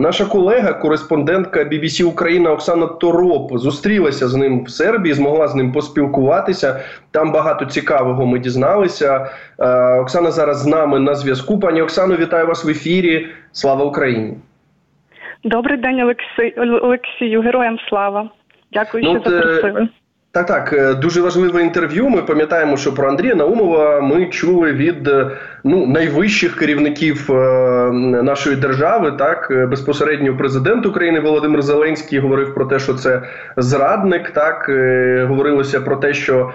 наша колега, кореспондентка BBC Україна Оксана Тороп, зустрілася з ним в Сербії, змогла з ним поспілкуватися. Там багато цікавого ми дізналися. Е, Оксана зараз з нами на зв'язку. Пані Оксано, вітаю вас в ефірі. Слава Україні! Добрий день, Олексій Олексію. Героям слава. Дякую, ну, що запросили. Так, так, е, дуже важливе інтерв'ю. Ми пам'ятаємо, що про Андрія Наумова ми чули від е, ну найвищих керівників е, нашої держави. Так безпосередньо президент України Володимир Зеленський говорив про те, що це зрадник. Так говорилося про те, що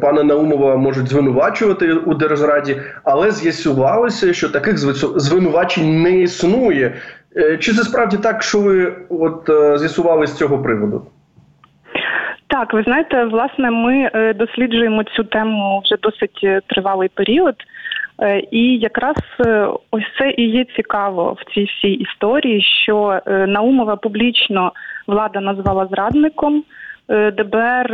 пана Наумова можуть звинувачувати у держраді, але з'ясувалося, що таких звинувачень не існує. Чи це справді так, що ви от з'ясували з цього приводу? Так, ви знаєте, власне, ми е, досліджуємо цю тему вже досить е, тривалий період, е, і якраз ось це і є цікаво в цій всій історії, що Наумова публічно влада назвала зрадником. ДБР,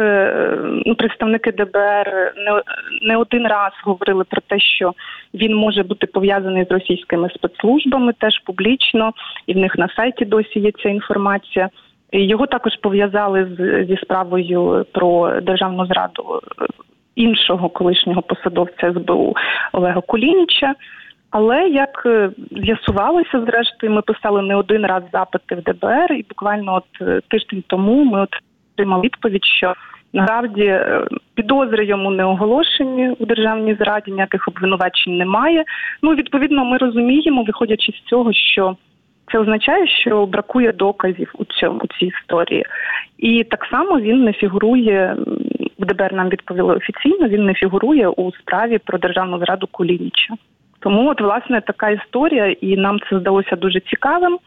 ну представники ДБР не не один раз говорили про те, що він може бути пов'язаний з російськими спецслужбами, теж публічно, і в них на сайті досі є ця інформація. Його також пов'язали з зі справою про державну зраду іншого колишнього посадовця СБУ Олега Кулініча. Але як е, з'ясувалося, зрештою, ми писали не один раз запити в ДБР, і буквально от е, тиждень тому ми отримали відповідь, що насправді е, підозри йому не оголошені у державній зраді, ніяких обвинувачень немає. Ну відповідно, ми розуміємо, виходячи з цього, що це означає, що бракує доказів у цьому у цій історії, і так само він не фігурує ДБР. Нам відповіли офіційно. Він не фігурує у справі про державну зраду Кулініча. Тому, от власне, така історія, і нам це здалося дуже цікавим.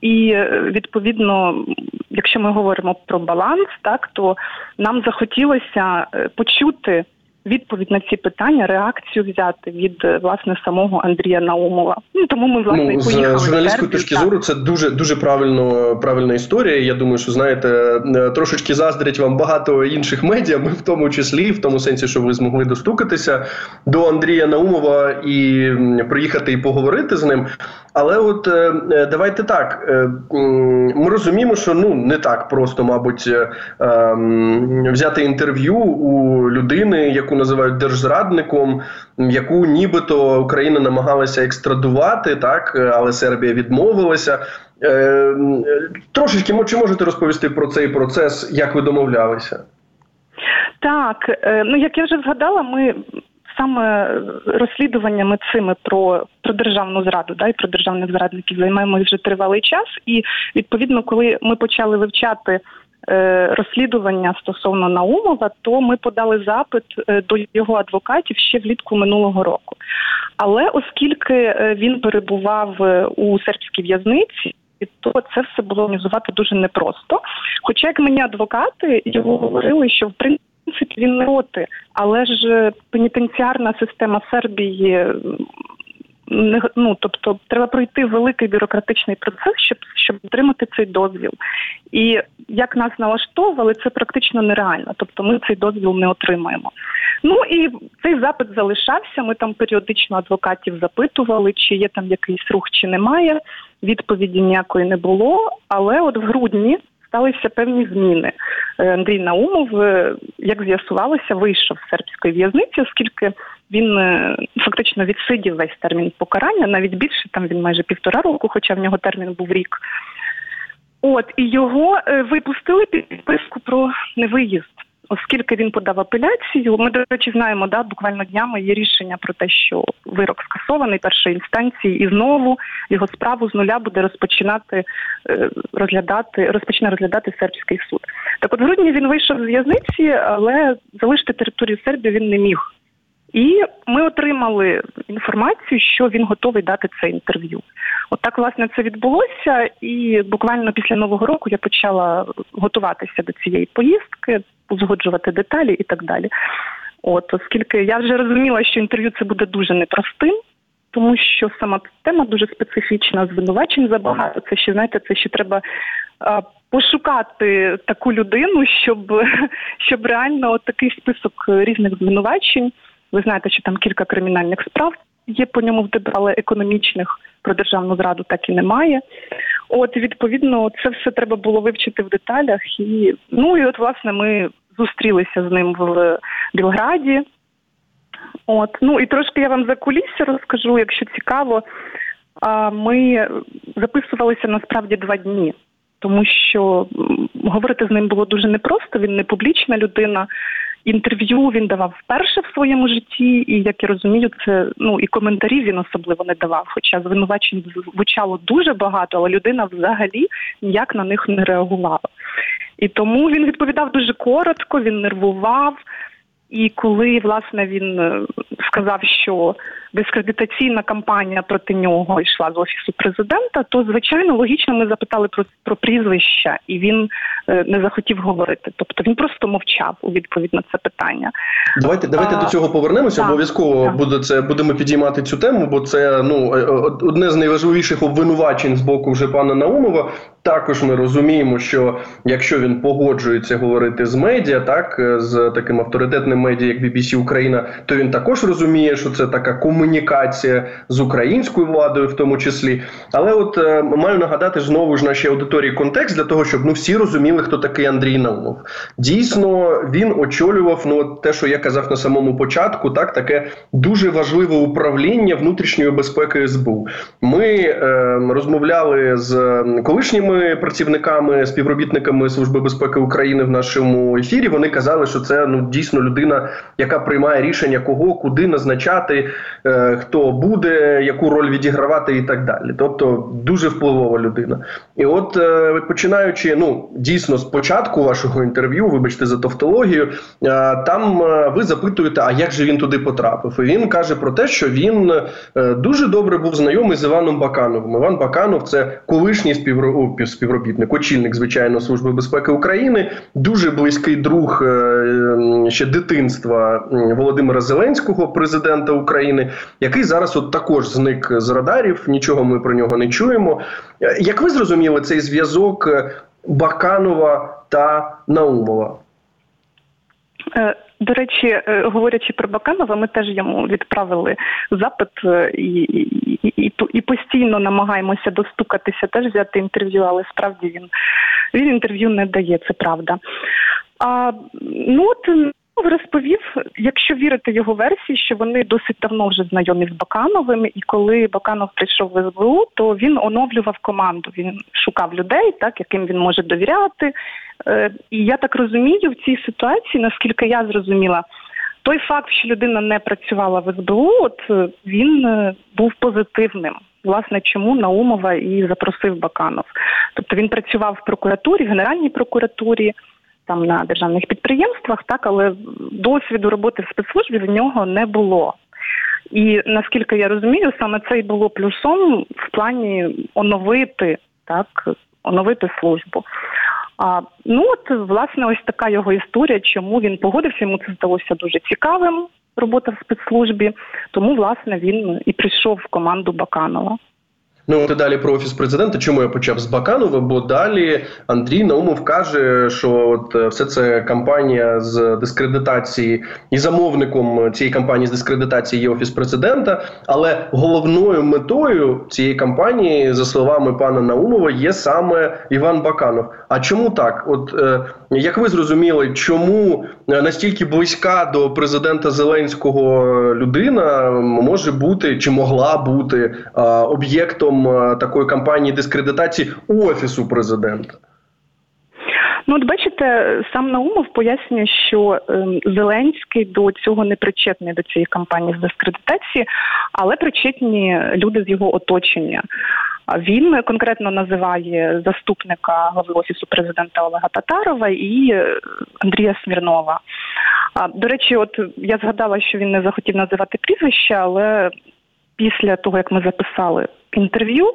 І е, відповідно, якщо ми говоримо про баланс, так то нам захотілося е, почути відповідь на ці питання, реакцію взяти від е, власне самого Андрія Наумова. Ну тому ми власне ну, поїхали. З журналістської точки зору це дуже дуже правильно правильна історія. Я думаю, що знаєте, е, трошечки заздрять вам багато інших медіа. Ми в тому числі, в тому сенсі, що ви змогли достукатися до Андрія Наумова і приїхати і поговорити з ним. Але от е, е, давайте так. Е, ми розуміємо, що ну не так просто, мабуть, взяти інтерв'ю у людини, яку називають держзрадником, яку нібито Україна намагалася екстрадувати, так але Сербія відмовилася. Трошечки чи можете розповісти про цей процес, як ви домовлялися? Так, ну як я вже згадала, ми саме розслідуваннями цими про про державну зраду, да і про державних зрадників займаємося вже тривалий час. І відповідно, коли ми почали вивчати. Е, розслідування стосовно Наумова, то ми подали запит е, до його адвокатів ще влітку минулого року. Але оскільки е, він перебував у сербській в'язниці, то це все було організувати дуже непросто. Хоча, як мені адвокати його говорили, що в принципі принципі він не проти, але ж пенітенціарна система Сербії. Не ну, тобто треба пройти великий бюрократичний процес, щоб щоб отримати цей дозвіл. І як нас налаштовували, це практично нереально. Тобто, ми цей дозвіл не отримаємо. Ну і цей запит залишався. Ми там періодично адвокатів запитували, чи є там якийсь рух, чи немає. Відповіді ніякої не було. Але от в грудні сталися певні зміни. Е, Андрій Наумов, е, як з'ясувалося, вийшов з сербської в'язниці, оскільки він е, фактично відсидів весь термін покарання, навіть більше там він майже півтора року, хоча в нього термін був рік. От і його випустили під підписку про невиїзд оскільки він подав апеляцію. Ми, до речі, знаємо, да, буквально днями є рішення про те, що вирок скасований першої інстанції, і знову його справу з нуля буде розпочинати е, розглядати, розпочне розглядати сербський суд. Так, от в грудні він вийшов з в'язниці, але залишити територію Сербії він не міг. І ми отримали інформацію, що він готовий дати це інтерв'ю. От так, власне, це відбулося, і буквально після нового року я почала готуватися до цієї поїздки, узгоджувати деталі і так далі. От, оскільки я вже розуміла, що інтерв'ю це буде дуже непростим, тому що сама тема дуже специфічна, звинувачень забагато. Це ще знаєте, це ще треба а, пошукати таку людину, щоб щоб реально от такий список різних звинувачень. Ви знаєте, що там кілька кримінальних справ є по ньому в ДБ, але економічних про державну зраду так і немає. От відповідно, це все треба було вивчити в деталях. І ну і от власне ми зустрілися з ним в Білграді. От ну і трошки я вам за кулісся розкажу, якщо цікаво. Ми записувалися насправді два дні, тому що говорити з ним було дуже непросто. Він не публічна людина. Інтерв'ю він давав вперше в своєму житті, і як я розумію, це ну і коментарів він особливо не давав. Хоча звинувачень звучало дуже багато, але людина взагалі ніяк на них не реагувала. І тому він відповідав дуже коротко, він нервував. І коли власне він е, сказав, що дискредитаційна кампанія проти нього йшла з офісу президента, то звичайно логічно ми запитали про про прізвища, і він е, не захотів говорити. Тобто він просто мовчав у відповідь на це питання. Давайте давайте а, до цього повернемося. Так, Обов'язково так. буде це будемо підіймати цю тему, бо це ну е, одне з найважливіших обвинувачень з боку вже пана Наумова. Також ми розуміємо, що якщо він погоджується говорити з медіа, так з таким авторитетним медіа, як BBC Україна, то він також розуміє, що це така комунікація з українською владою, в тому числі. Але от е, маю нагадати знову ж нашій аудиторії контекст для того, щоб ну всі розуміли, хто такий Андрій Наумов. Дійсно, він очолював ну те, що я казав на самому початку, так таке дуже важливе управління внутрішньої безпеки СБУ. Ми е, розмовляли з колишніми колишніми працівниками, співробітниками Служби безпеки України в нашому ефірі. Вони казали, що це ну дійсно людина, яка приймає рішення, кого куди назначати, е, хто буде, яку роль відігравати, і так далі. Тобто дуже впливова людина. І от е, починаючи, ну дійсно з початку вашого інтерв'ю, вибачте за тавтологію, е, там е, ви запитуєте, а як же він туди потрапив? І він каже про те, що він е, дуже добре був знайомий з Іваном Бакановим. Іван Баканов це колишній співробітник співробітник, очільник звичайно служби безпеки України, дуже близький друг е, ще дитинства Володимира Зеленського, президента України, який зараз от також зник з радарів. Нічого ми про нього не чуємо. Е, як ви зрозуміли цей зв'язок Баканова та Наумова? До речі, е, говорячи про Баканова, ми теж йому відправили запит е, і і, і, і постійно намагаємося достукатися, теж взяти інтерв'ю, але справді він він інтерв'ю не дає, це правда. А, Ну от розповів, якщо вірити його версії, що вони досить давно вже знайомі з Бакановим, і коли Баканов прийшов в СБУ, то він оновлював команду. Він шукав людей, так яким він може довіряти. Е, і я так розумію, в цій ситуації, наскільки я зрозуміла, той факт, що людина не працювала в СБУ, от е, він е, був позитивним. Власне, чому Наумова і запросив Баканов. Тобто він працював в прокуратурі, в Генеральній прокуратурі там на державних підприємствах, так але досвіду роботи в спецслужбі в нього не було. І наскільки я розумію, саме це й було плюсом в плані оновити так, оновити службу. А ну от власне ось така його історія, чому він погодився. Йому це здалося дуже цікавим. Робота в спецслужбі, тому власне він і прийшов в команду Баканова. Ну, от далі про офіс президента. Чому я почав з Баканова? Бо далі Андрій Наумов каже, що от е, все це кампанія з дискредитації і замовником цієї кампанії з дискредитації є офіс президента. Але головною метою цієї кампанії, за словами пана Наумова, є саме Іван Баканов. А чому так? От е, як ви зрозуміли, чому настільки близька до президента Зеленського людина може бути чи могла бути е, об'єктом? Е, такої кампанії дискредитації офісу президента? Ну, от бачите, сам Наумов пояснює, що е, Зеленський до цього не причетний до цієї кампанії з дискредитації, але причетні люди з його оточення. Він конкретно називає заступника голови офісу президента Олега Татарова і е, Андрія Смірнова. До речі, от я згадала, що він не захотів називати прізвище, але після того як ми записали інтерв'ю.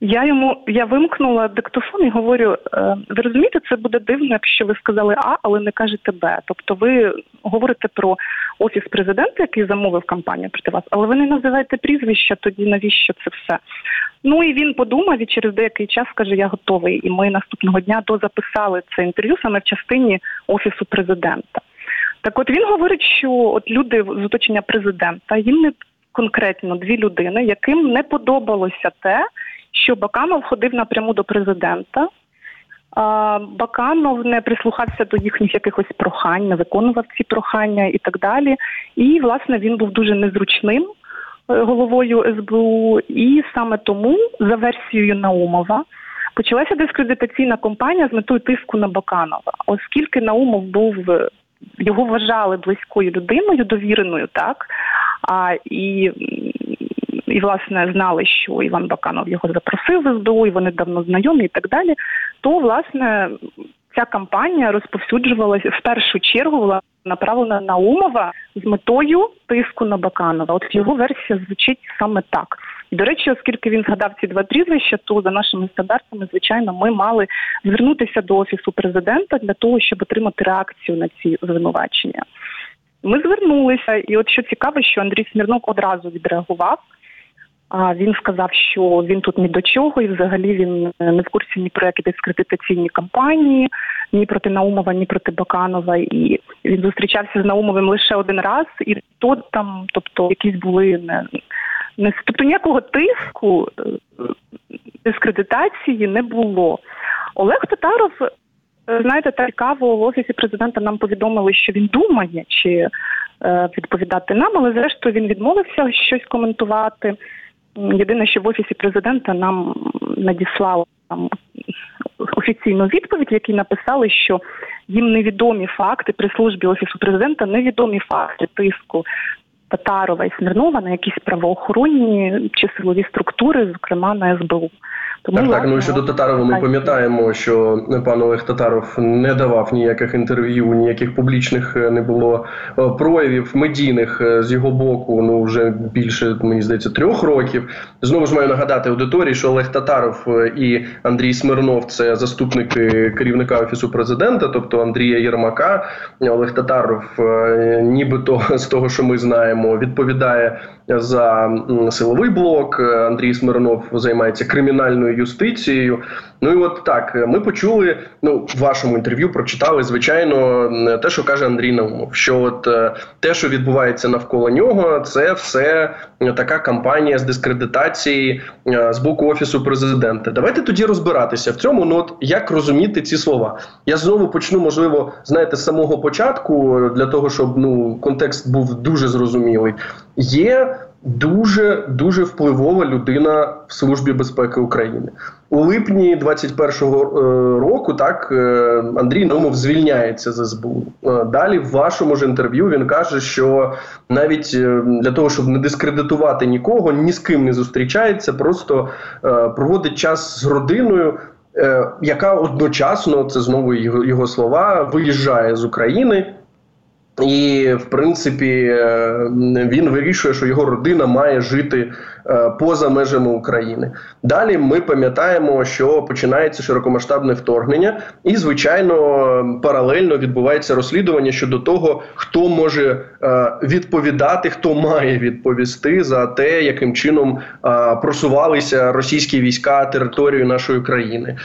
Я йому я вимкнула диктофон і говорю: «Е, ви розумієте, це буде дивно, якщо ви сказали А, але не кажете Б. Тобто, ви говорите про офіс президента, який замовив кампанію проти вас, але ви не називаєте прізвища, тоді навіщо це все? Ну і він подумав і через деякий час каже: Я готовий. І ми наступного дня дозаписали це інтерв'ю саме в частині офісу президента. Так, от він говорить, що от люди з оточення президента їм не конкретно дві людини, яким не подобалося те, що Баканов ходив напряму до президента. Баканов не прислухався до їхніх якихось прохань, не виконував ці прохання і так далі. І, власне, він був дуже незручним е, головою СБУ. І саме тому, за версією Наумова, почалася дискредитаційна кампанія з метою тиску на Баканова, оскільки Наумов був його вважали близькою людиною, довіреною, так а і і власне знали, що Іван Баканов його запросив СБУ, і вони давно знайомі і так далі. То власне ця кампанія розповсюджувалася в першу чергу була направлена на Умова з метою тиску на Баканова. От його версія звучить саме так. До речі, оскільки він згадав ці два прізвища, то за нашими стандартами, звичайно, ми мали звернутися до офісу президента для того, щоб отримати реакцію на ці звинувачення. Ми звернулися, і от що цікаво, що Андрій Смірнов одразу відреагував. А він сказав, що він тут ні до чого, і взагалі він не в курсі ні про які дискредитаційні кампанії, ні проти Наумова, ні проти Баканова. І він зустрічався з Наумовим лише один раз, і то там, тобто, якісь були не не тобто ніякого тиску е, дискредитації не було. Олег Татаров, е, знаєте, так цікаво в офісі президента нам повідомили, що він думає, чи е, відповідати нам, але зрештою він відмовився щось коментувати. Єдине, що в офісі президента нам надіслали там офіційну відповідь, в якій написали, що їм невідомі факти при службі офісу президента, невідомі факти тиску Татарова і Смірнова на якісь правоохоронні чи силові структури, зокрема на СБУ. Тому так, так, ну щодо Татарова, ми пам'ятаємо, що пан Олег Татаров не давав ніяких інтерв'ю, ніяких публічних е, не було е, проявів медійних е, з його боку. Ну вже більше мені здається трьох років. Знову ж маю нагадати аудиторії, що Олег Татаров і Андрій Смирнов це заступники керівника офісу президента, тобто Андрія Єрмака. Олег Татаров, нібито з того, що ми знаємо, відповідає за силовий блок. Андрій Смирнов займається кримінальною юстицією. Ну і от так ми почули. Ну в вашому інтерв'ю прочитали звичайно те, що каже Андрій Наумов. Що от е, те, що відбувається навколо нього, це все така кампанія з дискредитації е, з боку офісу президента. Давайте тоді розбиратися в цьому. Ну от як розуміти ці слова? Я знову почну, можливо, знаєте, з самого початку для того, щоб ну контекст був дуже зрозумілий. Є дуже дуже впливова людина в службі безпеки України у липні 21-го е, року. Так е, Андрій Номов звільняється з СБУ. Е, далі в вашому ж інтерв'ю він каже, що навіть для того, щоб не дискредитувати нікого, ні з ким не зустрічається, просто проводить час з родиною. Яка одночасно це знову його слова виїжджає з України і, в принципі, е, він вирішує, що його родина має жити поза межами України. Далі ми пам'ятаємо, що починається широкомасштабне вторгнення, і звичайно паралельно відбувається розслідування щодо того, хто може е, відповідати, хто має відповісти за те, яким чином е, просувалися російські війська територію нашої країни.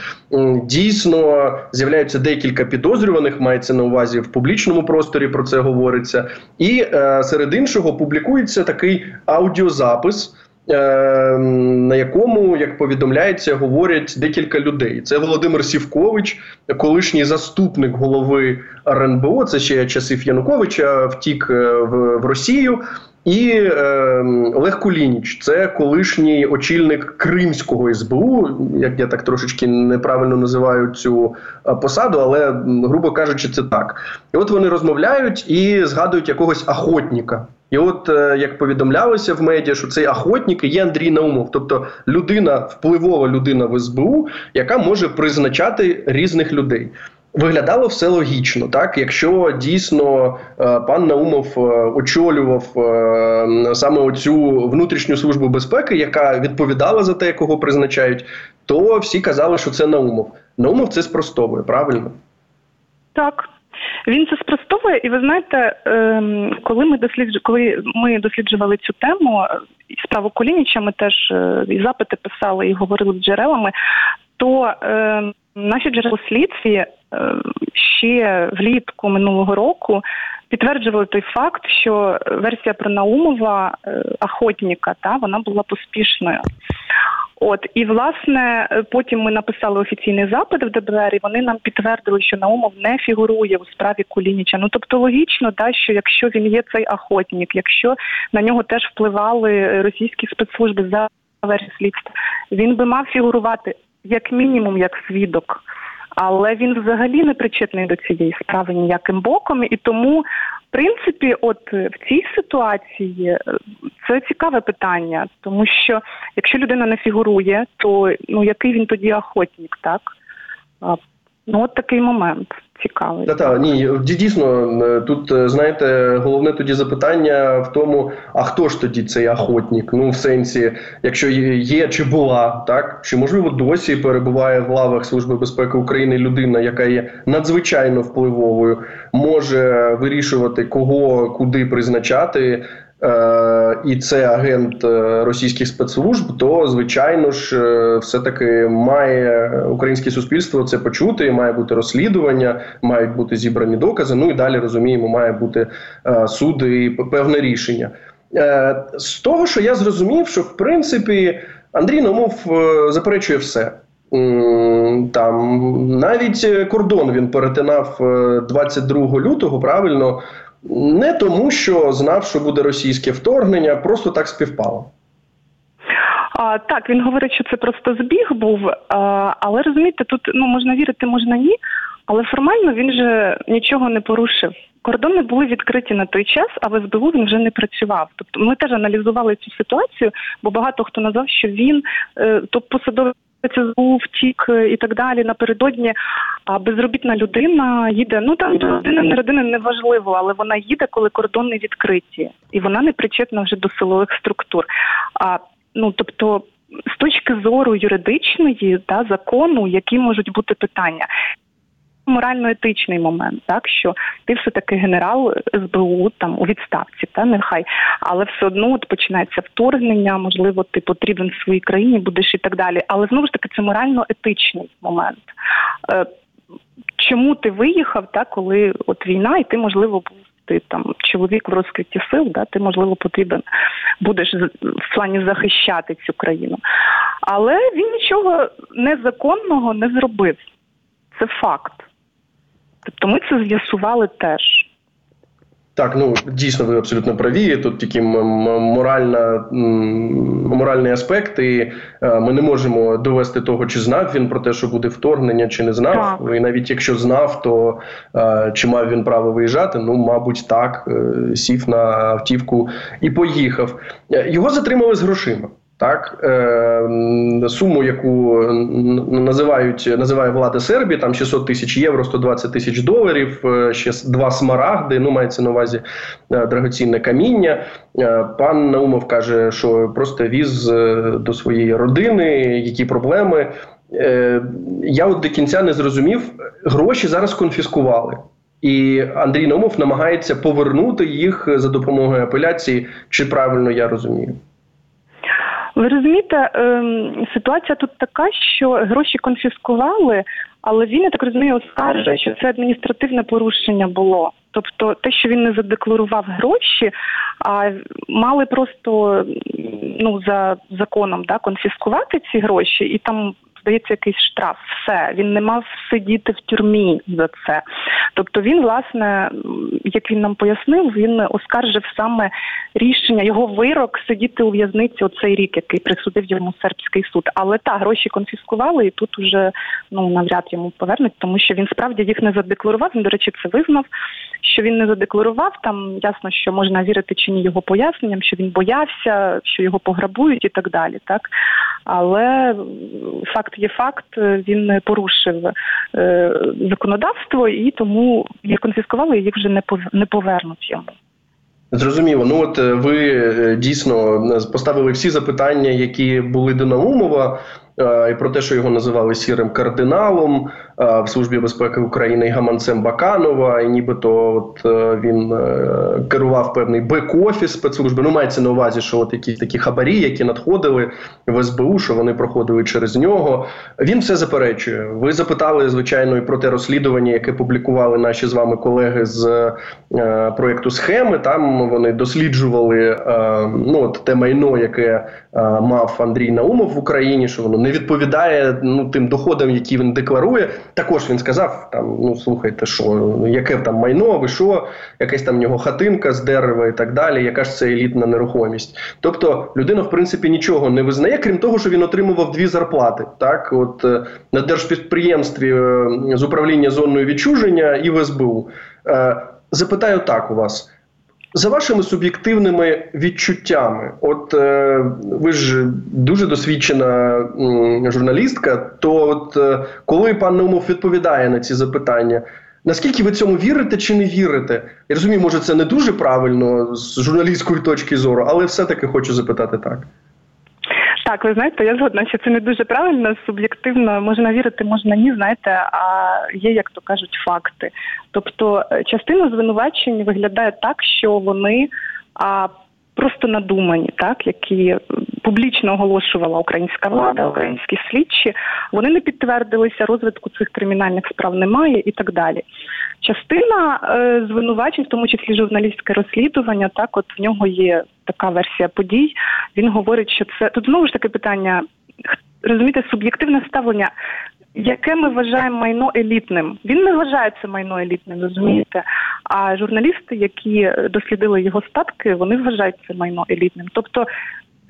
Дійсно з'являються декілька підозрюваних, мається на увазі в публічному просторі. Про це говориться, і серед іншого публікується такий аудіозапис. Е, на якому, як повідомляється, говорять декілька людей. Це Володимир Сівкович, колишній заступник голови РНБО. Це ще часів Януковича, втік е, в Росію. І е, Олег Кулініч, це колишній очільник Кримського СБУ, як я так трошечки неправильно називаю цю е, посаду, але грубо кажучи, це так. І от вони розмовляють і згадують якогось охотника. І от е, як повідомлялося в медіа, що цей охотник є Андрій Наумов, тобто людина, впливова людина в СБУ, яка може призначати різних людей. Виглядало все логічно, так якщо дійсно е, пан Наумов е, очолював саме оцю внутрішню службу безпеки, яка відповідала за те, кого призначають, то всі казали, що це Наумов. Наумов це спростовує, правильно? Так, він це спростовує, і ви знаєте, ем, коли ми дослідж... коли ми досліджували цю тему справу Колініча, ми теж е, і запити писали і говорили з джерелами, то е, наші джерела слідстві е, ще влітку минулого року підтверджували той факт, що версія про Наумова е, охотника та вона була поспішною. От і власне потім ми написали офіційний запит в ДБР, і вони нам підтвердили, що Наумов не фігурує у справі Кулініча. Ну тобто логічно, да, що якщо він є цей охотник, якщо на нього теж впливали російські спецслужби за версію слідства, він би мав фігурувати як мінімум як свідок. Але він взагалі не причетний до цієї справи ніяким боком, і тому, в принципі, от в цій ситуації е, це цікаве питання, тому що якщо людина не фігурує, то ну який він тоді охотник, так? Ну, от такий момент цікавий. Та та ні, дійсно е, тут е, знаєте, головне тоді запитання в тому: а хто ж тоді цей охотник? Ну, в сенсі, якщо є чи була, так чи можливо досі перебуває в лавах Служби безпеки України людина, яка є надзвичайно впливовою, може вирішувати кого куди призначати. Е, і це агент е, російських спецслужб, то звичайно ж, е, все таки має українське суспільство це почути. Має бути розслідування, мають бути зібрані докази. Ну і далі розуміємо, має бути суд і певне рішення. З того, що я зрозумів, що в принципі Андрій Номов заперечує все. Там навіть кордон він перетинав 22 лютого правильно не тому, що знав, що буде російське вторгнення, просто так співпало. А, Так, він говорить, що це просто збіг був, а, але розумієте, тут ну можна вірити, можна ні. Але формально він же нічого не порушив. Кордони були відкриті на той час, а в СБУ він вже не працював. Тобто ми теж аналізували цю ситуацію, бо багато хто назвав, що він е, то посадовий ЦЗУ втік е, і так далі. Напередодні а безробітна людина їде. Ну там до родини не родини неважливо, але вона їде, коли кордони відкриті, і вона не причетна вже до силових структур. А ну тобто. З точки зору юридичної та закону, які можуть бути питання, морально-етичний момент, так що ти все таки генерал СБУ там у відставці, та нехай, але все одно от починається вторгнення, можливо, ти потрібен в своїй країні, будеш і так далі. Але знову ж таки це морально-етичний момент. Е, Чому ти виїхав, та коли от війна, і ти можливо був ти там чоловік в розкритті сил, да, ти можливо потрібен будеш в плані захищати цю країну. Але він нічого незаконного не зробив. Це факт. Тобто ми це з'ясували теж. Так, ну дійсно ви абсолютно праві. Тут тільки моральна, моральний аспект, і е, ми не можемо довести того, чи знав він про те, що буде вторгнення, чи не знав. Так. І навіть якщо знав, то е, чи мав він право виїжджати? Ну, мабуть, так е, сів на автівку і поїхав. Його затримали з грошима. Так, е, суму, яку називають називає влада Сербії, там 600 тисяч євро, 120 тисяч доларів, е, ще два смарагди. Ну мається на увазі е, драгоцінне каміння. Пан Наумов каже, що просто віз до своєї родини, які проблеми. Я от до кінця не зрозумів. Гроші зараз конфіскували. І Андрій Наумов намагається повернути їх за допомогою апеляції. Чи правильно я розумію? Ви розумієте, ем, ситуація тут така, що гроші конфіскували, але він я так розумію, оскаржує, що це адміністративне порушення було. Тобто, те, що він не задекларував гроші, а мали просто ну за законом да конфіскувати ці гроші, і там здається якийсь штраф. Все він не мав сидіти в тюрмі за це. Тобто, він, власне, як він нам пояснив, він оскаржив саме рішення його вирок сидіти у в'язниці оцей рік, який присудив йому сербський суд. Але та гроші конфіскували, і тут уже ну навряд йому повернуть, тому що він справді їх не задекларував. Він, до речі, це визнав. Що він не задекларував, там ясно, що можна вірити чи ні його поясненням, що він боявся, що його пограбують і так далі. Так але факт є факт, він не порушив е, законодавство і тому їх конфіскували, і їх вже не не повернуть йому. Зрозуміло. Ну от е, ви е, дійсно поставили всі запитання, які були до Наумова, і про те, що його називали сірим кардиналом. В службі безпеки України гаманцем Баканова, і нібито от він керував певний бек-офіс спецслужби. Ну мається на увазі, що от якісь такі хабарі, які надходили в СБУ, що вони проходили через нього. Він все заперечує. Ви запитали звичайно і про те розслідування, яке публікували наші з вами колеги з е, проєкту схеми. Там вони досліджували е, ну от те майно, яке е, мав Андрій Наумов в Україні, що воно не відповідає ну тим доходам, які він декларує. Також він сказав: там ну слухайте, що яке там майно, ви що, якась там в нього хатинка з дерева і так далі. Яка ж це елітна нерухомість? Тобто людина, в принципі, нічого не визнає, крім того, що він отримував дві зарплати. Так, от е, на держпідприємстві е, з управління зоною відчуження і в СБУ. Е, запитаю так у вас. За вашими суб'єктивними відчуттями, от е, ви ж дуже досвідчена м, журналістка, то от е, коли пан Наумов відповідає на ці запитання, наскільки ви цьому вірите чи не вірите? Я розумію, може це не дуже правильно з журналістської точки зору, але все-таки хочу запитати так. Так, ви знаєте, я згодна, що це не дуже правильно, суб'єктивно можна вірити, можна ні, знаєте, а є, як то кажуть, факти. Тобто, е, частина звинувачень виглядає так, що вони а, просто надумані, так які публічно оголошувала українська влада, українські слідчі, вони не підтвердилися, розвитку цих кримінальних справ немає і так далі. Частина е, звинувачень, в тому числі журналістське розслідування, так от в нього є така версія подій. Він говорить, що це тут знову ж таки питання розумієте, суб'єктивне ставлення. Яке ми вважаємо майно елітним? Він не вважає це майно елітним, розумієте? А журналісти, які дослідили його статки, вони вважають це майно елітним. Тобто,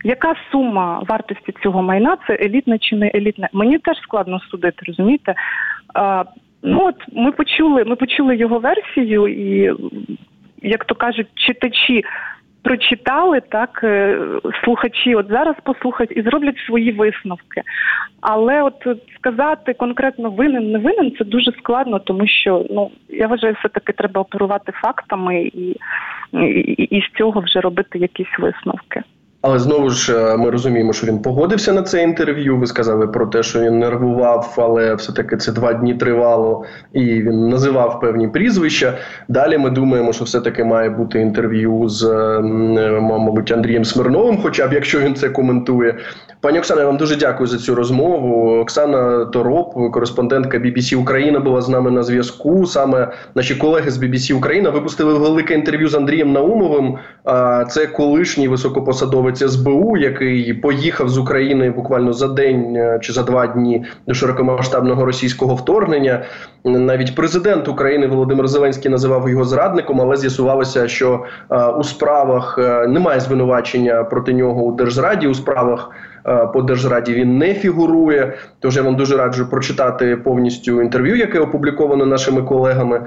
яка сума вартості цього майна це елітне чи не елітне? Мені теж складно судити, розумієте? А, Ну от ми почули, ми почули його версію, і як то кажуть, читачі прочитали так, е, слухачі, от зараз послухають і зроблять свої висновки. Але от сказати конкретно винен, не винен це дуже складно, тому що ну я вважаю, все таки треба оперувати фактами і, і, і з цього вже робити якісь висновки. Але знову ж е, ми розуміємо, що він погодився на це інтерв'ю. Ви сказали про те, що він нервував, але все-таки це два дні тривало, і він називав певні прізвища. Далі ми думаємо, що все-таки має бути інтерв'ю з е, мабуть Андрієм Смирновим, хоча б якщо він це коментує. Пані Оксана, я вам дуже дякую за цю розмову. Оксана Тороп, кореспондентка BBC Україна, була з нами на зв'язку. Саме наші колеги з BBC Україна випустили велике інтерв'ю з Андрієм Наумовим. Це колишній високопосадовець СБУ, який поїхав з України буквально за день е, чи за два дні до широкомасштабного російського вторгнення. Навіть президент України Володимир Зеленський називав його зрадником, але з'ясувалося, що у справах е, немає звинувачення проти нього у держзраді у справах. Е, по держраді він не фігурує. Тож я вам дуже раджу прочитати повністю інтерв'ю, яке опубліковано нашими колегами.